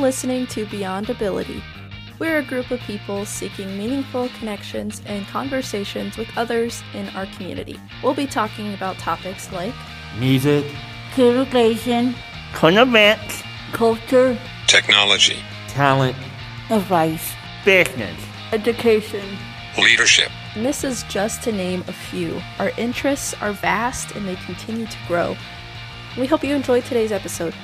listening to Beyond Ability. We're a group of people seeking meaningful connections and conversations with others in our community. We'll be talking about topics like music, education, current events, culture, technology, talent, advice, business, education, leadership. And this is just to name a few. Our interests are vast and they continue to grow. We hope you enjoyed today's episode.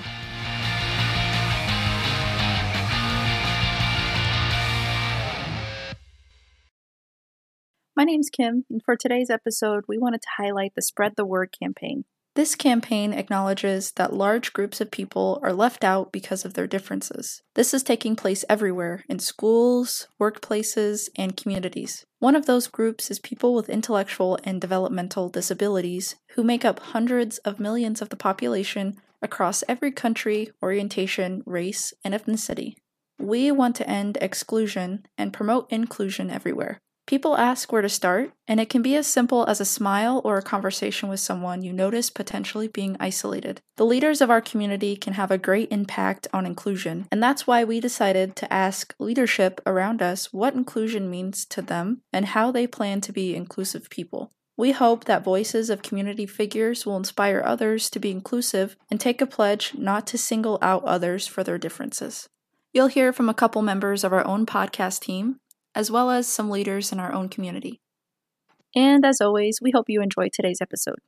My name's Kim, and for today's episode, we wanted to highlight the Spread the Word campaign. This campaign acknowledges that large groups of people are left out because of their differences. This is taking place everywhere in schools, workplaces, and communities. One of those groups is people with intellectual and developmental disabilities who make up hundreds of millions of the population across every country, orientation, race, and ethnicity. We want to end exclusion and promote inclusion everywhere. People ask where to start, and it can be as simple as a smile or a conversation with someone you notice potentially being isolated. The leaders of our community can have a great impact on inclusion, and that's why we decided to ask leadership around us what inclusion means to them and how they plan to be inclusive people. We hope that voices of community figures will inspire others to be inclusive and take a pledge not to single out others for their differences. You'll hear from a couple members of our own podcast team, as well as some leaders in our own community. And as always, we hope you enjoy today's episode.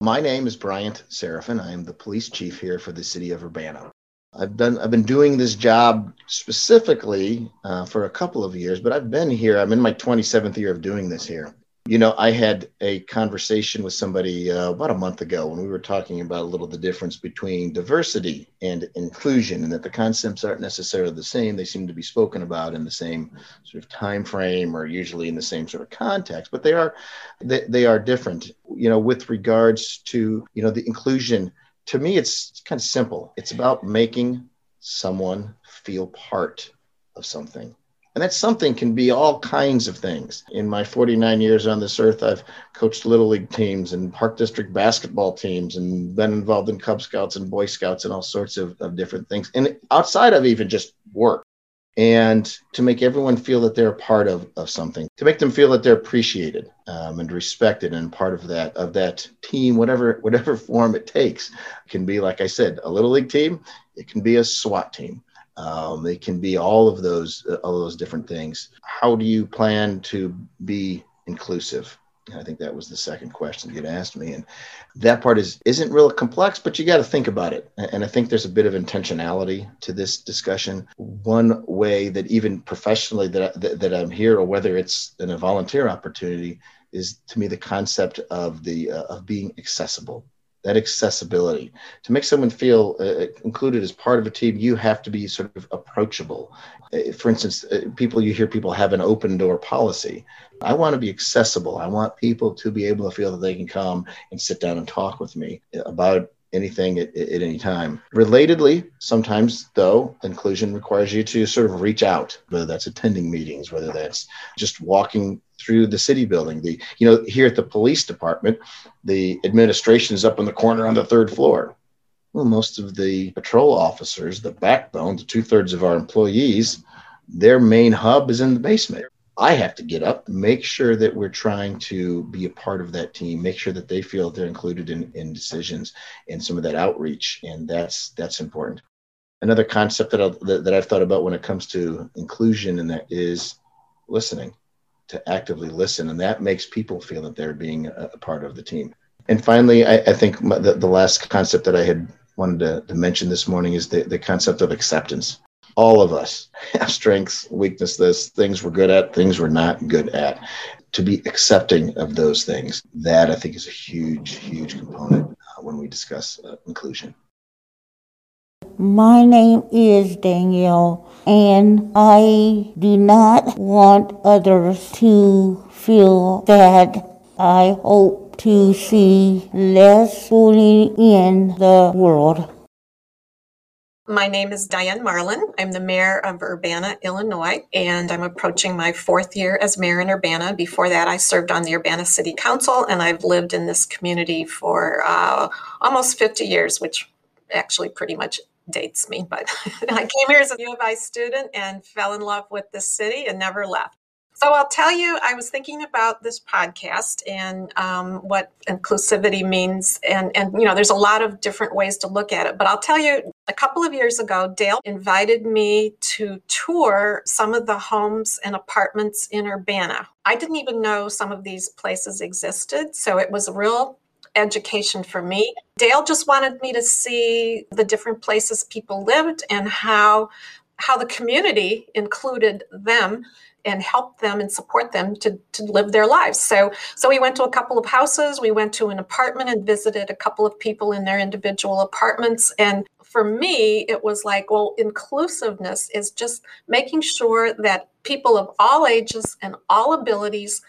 My name is Bryant Seraphin. I am the police chief here for the city of Urbana. I've done I've been doing this job specifically uh, for a couple of years, but I've been here. I'm in my 27th year of doing this here. You know, I had a conversation with somebody uh, about a month ago when we were talking about a little the difference between diversity and inclusion, and that the concepts aren't necessarily the same. They seem to be spoken about in the same sort of time frame, or usually in the same sort of context, but they are they, they are different. You know, with regards to you know the inclusion, to me, it's kind of simple. It's about making someone feel part of something and that something can be all kinds of things. In my 49 years on this earth, I've coached little league teams and park district basketball teams and been involved in Cub Scouts and Boy Scouts and all sorts of, of different things. And outside of even just work. And to make everyone feel that they're a part of, of something, to make them feel that they're appreciated um, and respected and part of that of that team, whatever whatever form it takes, it can be like I said, a little league team, it can be a SWAT team, um, it can be all of those, uh, all those different things. How do you plan to be inclusive? I think that was the second question you'd asked me, and that part is isn't real complex, but you got to think about it. And I think there's a bit of intentionality to this discussion. One way that even professionally that that, that I'm here, or whether it's in a volunteer opportunity, is to me the concept of the uh, of being accessible that accessibility. To make someone feel uh, included as part of a team you have to be sort of approachable. Uh, for instance uh, people you hear people have an open door policy. I want to be accessible. I want people to be able to feel that they can come and sit down and talk with me about anything at, at, any time. Relatedly, sometimes though, inclusion requires you to sort of reach out, whether that's attending meetings, whether that's just walking through the city building. The you know here at the police department, the administration is up in the corner on the third floor. Well, most of the patrol officers, the backbone, the two thirds of our employees, their main hub is in the basement. I have to get up, make sure that we're trying to be a part of that team, make sure that they feel they're included in, in decisions and some of that outreach. And that's that's important. Another concept that, i that, that I've thought about when it comes to inclusion and that is listening, to actively listen. And that makes people feel that they're being a, a part of the team. And finally, I, I think the, the last concept that I had wanted to, to mention this morning is the, the concept of acceptance all of us have strengths, weaknesses, things we're good at, things we're not good at. To be accepting of those things, that I think is a huge, huge component uh, when we discuss uh, inclusion. My name is Danielle, and I do not want others to feel that I hope to see less bullying in the world. My name is Diane Marlin. I'm the mayor of Urbana, Illinois, and I'm approaching my fourth year as mayor in Urbana. Before that, I served on the Urbana City Council, and I've lived in this community for uh, almost 50 years, which actually pretty much dates me, but I came here as a U of I student and fell in love with the city and never left. So I'll tell you, I was thinking about this podcast and um, what inclusivity means, and and you know, there's a lot of different ways to look at it. But I'll tell you, a couple of years ago, Dale invited me to tour some of the homes and apartments in Urbana. I didn't even know some of these places existed, so it was a real education for me. Dale just wanted me to see the different places people lived and how how the community included them and help them and support them to, to live their lives. So, so we went to a couple of houses. We went to an apartment and visited a couple of people in their individual apartments. And for me, it was like, well, inclusiveness is just making sure that people of all ages and all abilities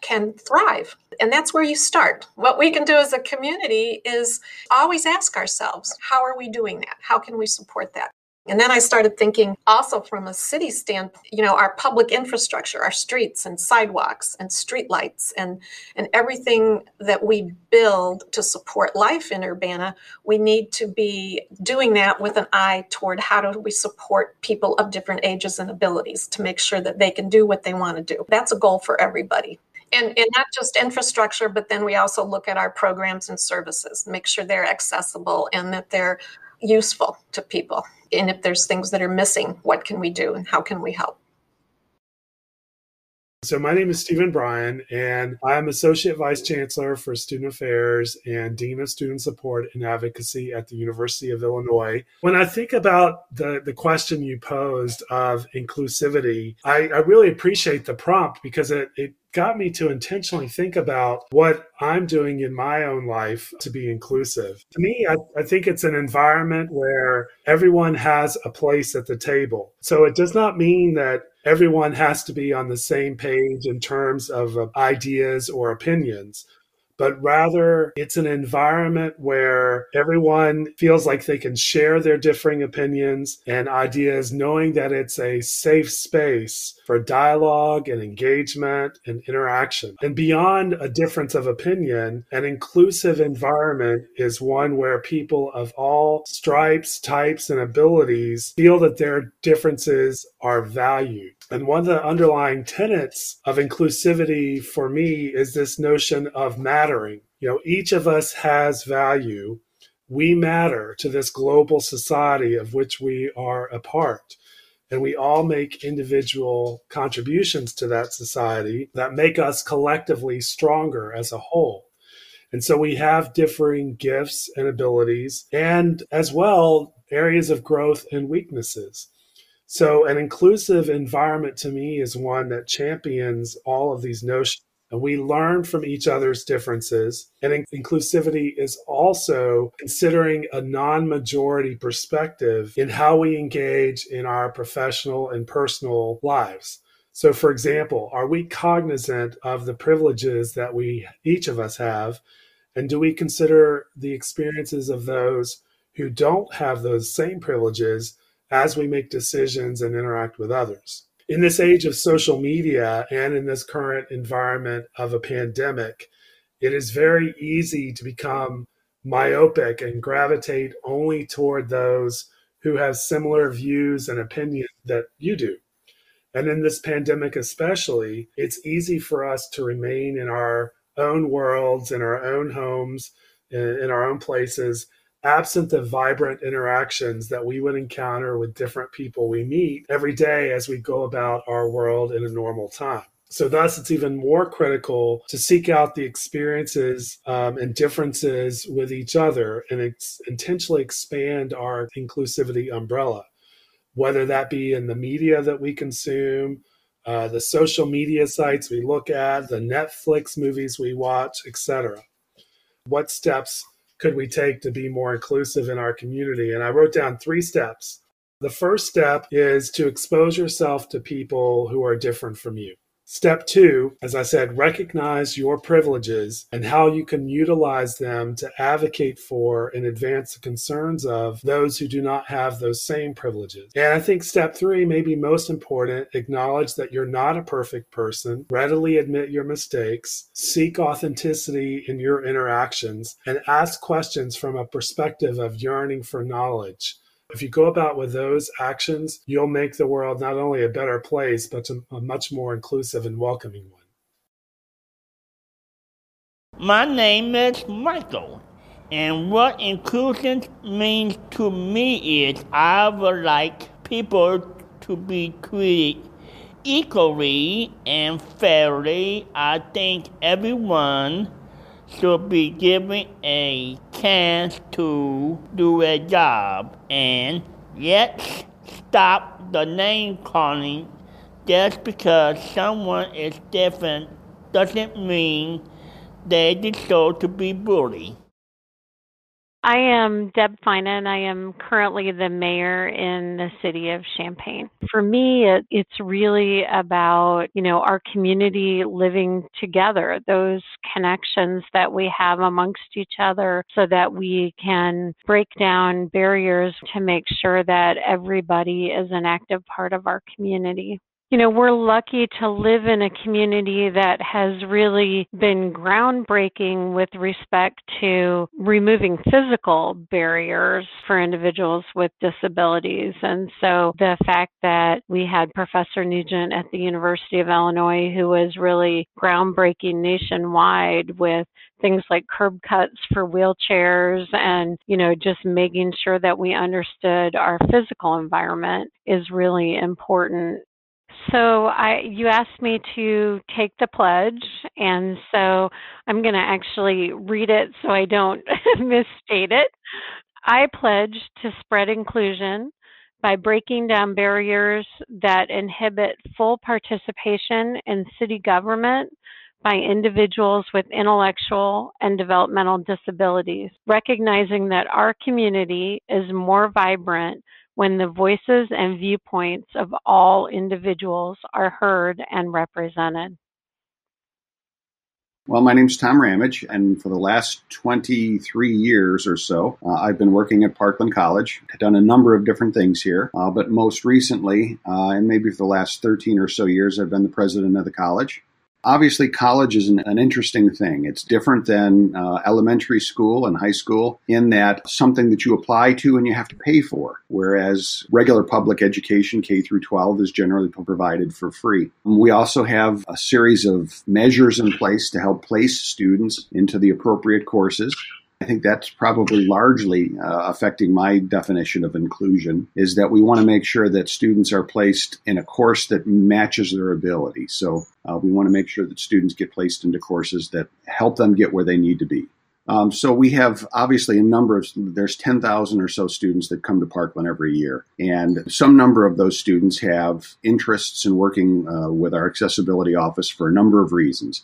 can thrive. And that's where you start. What we can do as a community is always ask ourselves, how are we doing that? How can we support that? And then I started thinking also from a city standpoint, you know, our public infrastructure, our streets and sidewalks and streetlights and, and everything that we build to support life in Urbana, we need to be doing that with an eye toward how do we support people of different ages and abilities to make sure that they can do what they want to do. That's a goal for everybody. And, and not just infrastructure, but then we also look at our programs and services, make sure they're accessible and that they're useful to people. And if there's things that are missing, what can we do and how can we help? So, my name is Stephen Bryan, and I'm Associate Vice Chancellor for Student Affairs and Dean of Student Support and Advocacy at the University of Illinois. When I think about the, the question you posed of inclusivity, I, I really appreciate the prompt because it, it got me to intentionally think about what I'm doing in my own life to be inclusive. To me, I, I, think it's an environment where everyone has a place at the table. So it does not mean that everyone has to be on the same page in terms of uh, ideas or opinions but rather it's an environment where everyone feels like they can share their differing opinions and ideas, knowing that it's a safe space for dialogue and engagement and interaction. And beyond a difference of opinion, an inclusive environment is one where people of all stripes, types, and abilities feel that their differences are valued. And one of the underlying tenets of inclusivity for me is this notion of mattering. You know, each of us has value. We matter to this global society of which we are a part. And we all make individual contributions to that society that make us collectively stronger as a whole. And so we have differing gifts and abilities, and as well, areas of growth and weaknesses. So, an inclusive environment to me is one that champions all of these notions. And we learn from each other's differences. And in- inclusivity is also considering a non majority perspective in how we engage in our professional and personal lives. So, for example, are we cognizant of the privileges that we each of us have? And do we consider the experiences of those who don't have those same privileges as we make decisions and interact with others. In this age of social media and in this current environment of a pandemic, it is very easy to become myopic and gravitate only toward those who have similar views and opinions that you do. And in this pandemic, especially, it's easy for us to remain in our own worlds, in our own homes, in, our own places, absent the vibrant interactions that we would encounter with different people we meet every day as we go about our world in a normal time. So, thus, it's even more critical to seek out the experiences um, and differences with each other and ex- intentionally expand our inclusivity umbrella, whether that be in the media that we consume, uh, the social media sites we look at, the Netflix movies we watch, etc. What steps could we take to be more inclusive in our community? And I wrote down three steps. The first step is to expose yourself to people who are different from you. Step two, as I said, recognize your privileges and how you can utilize them to advocate for and advance the concerns of those who do not have those same privileges. And I think step three may be most important. Acknowledge that you're not a perfect person, readily admit your mistakes, seek authenticity in your interactions, and ask questions from a perspective of yearning for knowledge If you go about with those actions, you'll make the world not only a better place, but a, much more inclusive and welcoming one. My name is Michael, and what inclusion means to me is I would like people to be treated equally and fairly. I think everyone should be given a chance to do a job. And let's stop the name calling just because someone is different doesn't mean they deserve to be bullied. I am Deb Feinen. I am currently the mayor in the city of Champaign. For me, it, it's really about, you know, our community living together, those connections that we have amongst each other so that we can break down barriers to make sure that everybody is an active part of our community. You know, we're lucky to live in a community that has really been groundbreaking with respect to removing physical barriers for individuals with disabilities. And so the fact that we had Professor Nugent at the University of Illinois, who was really groundbreaking nationwide with things like curb cuts for wheelchairs and, you know, just making sure that we understood our physical environment is really important so I, you asked me to take the pledge, and so I'm going to actually read it so I don't misstate it. I pledge to spread inclusion by breaking down barriers that inhibit full participation in city government by individuals with intellectual and developmental disabilities, recognizing that our community is more vibrant when the voices and viewpoints of all individuals are heard and represented. Well, my name's Tom Ramage, and for the last 23 years or so, uh, I've been working at Parkland College. I've done a number of different things here, uh, but most recently, uh, and maybe for the last 13 or so years, I've been the president of the college obviously college is an, an, interesting thing. It's different than uh, elementary school and high school in that something that you apply to and you have to pay for, whereas regular public education, K through 12, is generally provided for free. We also have a series of measures in place to help place students into the appropriate courses. I think that's probably largely uh, affecting my definition of inclusion is that we want to make sure that students are placed in a course that matches their ability. So uh, we want to make sure that students get placed into courses that help them get where they need to be. Um, so we have obviously a number of there's 10,000 or so students that come to Parkland every year, and some number of those students have interests in working uh, with our accessibility office for a number of reasons.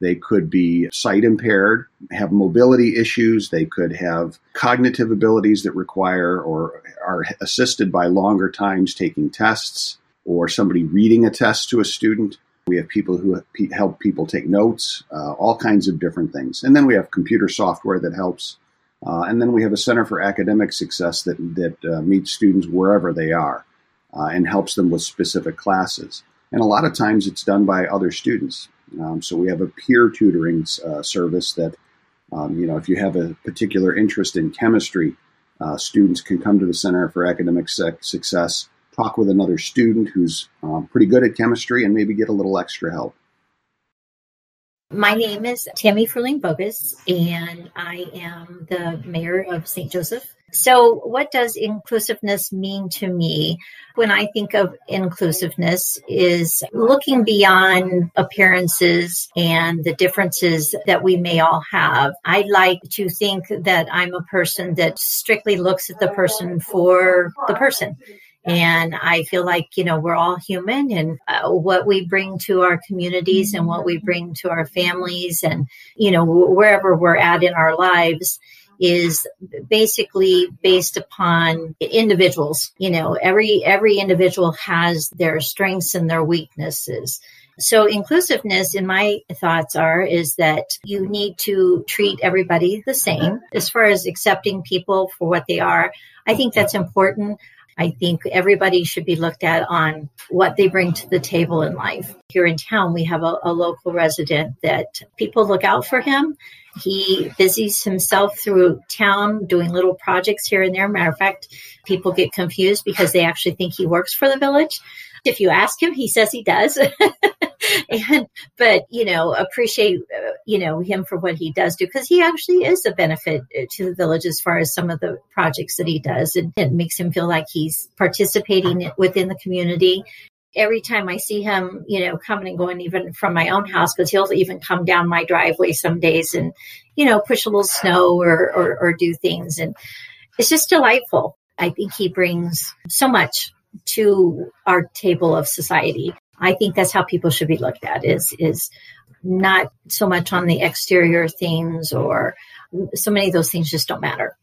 They could be sight impaired, have mobility issues. They could have cognitive abilities that require or are assisted by longer times taking tests or somebody reading a test to a student. We have people who help people take notes, uh, all kinds of different things. And then we have computer software that helps. Uh, and then we have a Center for Academic Success that, that uh, meets students wherever they are uh, and helps them with specific classes. And a lot of times it's done by other students. Um, so we have a peer tutoring uh, service that, um, you know, if you have a particular interest in chemistry, uh, students can come to the Center for Academic Success, talk with another student who's um, pretty good at chemistry, and maybe get a little extra help. My name is Tammy Fruhling-Voges, and I am the mayor of St. Joseph. So, what does inclusiveness mean to me? When I think of inclusiveness is looking beyond appearances and the differences that we may all have. I like to think that I'm a person that strictly looks at the person for the person and I feel like, you know, we're all human and uh, what we bring to our communities and what we bring to our families and, you know, wherever we're at in our lives is basically based upon individuals. You know, every, every individual has their strengths and their weaknesses. So inclusiveness in my thoughts are is that you need to treat everybody the same as far as accepting people for what they are. I think that's important. I think everybody should be looked at on what they bring to the table in life. Here in town, we have a, a local resident that people look out for him. He busies himself through town doing little projects here and there. Matter of fact, people get confused because they actually think he works for the village. If you ask him, he says he does. and but you know appreciate uh, you know him for what he does do because he actually is a benefit uh, to the village as far as some of the projects that he does and it makes him feel like he's participating within the community every time I see him, you know, coming and going even from my own house, because he'll even come down my driveway some days and, you know, push a little snow or, or, or do things. And it's just delightful. I think he brings so much to our table of society. I think that's how people should be looked at is is not so much on the exterior things or so many of those things just don't matter.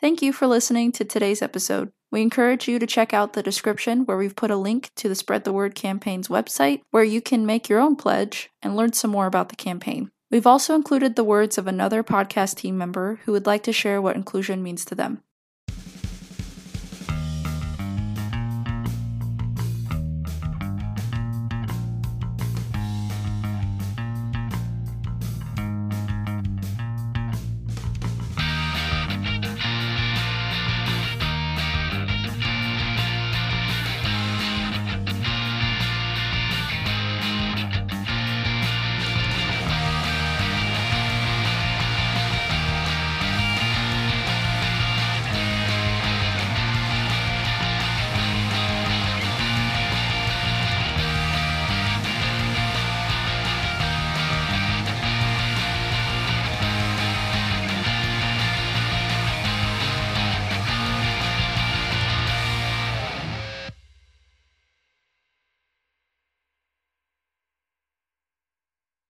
Thank you for listening to today's episode. We encourage you to check out the description where we've put a link to the Spread the Word campaign's website where you can make your own pledge and learn some more about the campaign. We've also included the words of another podcast team member who would like to share what inclusion means to them.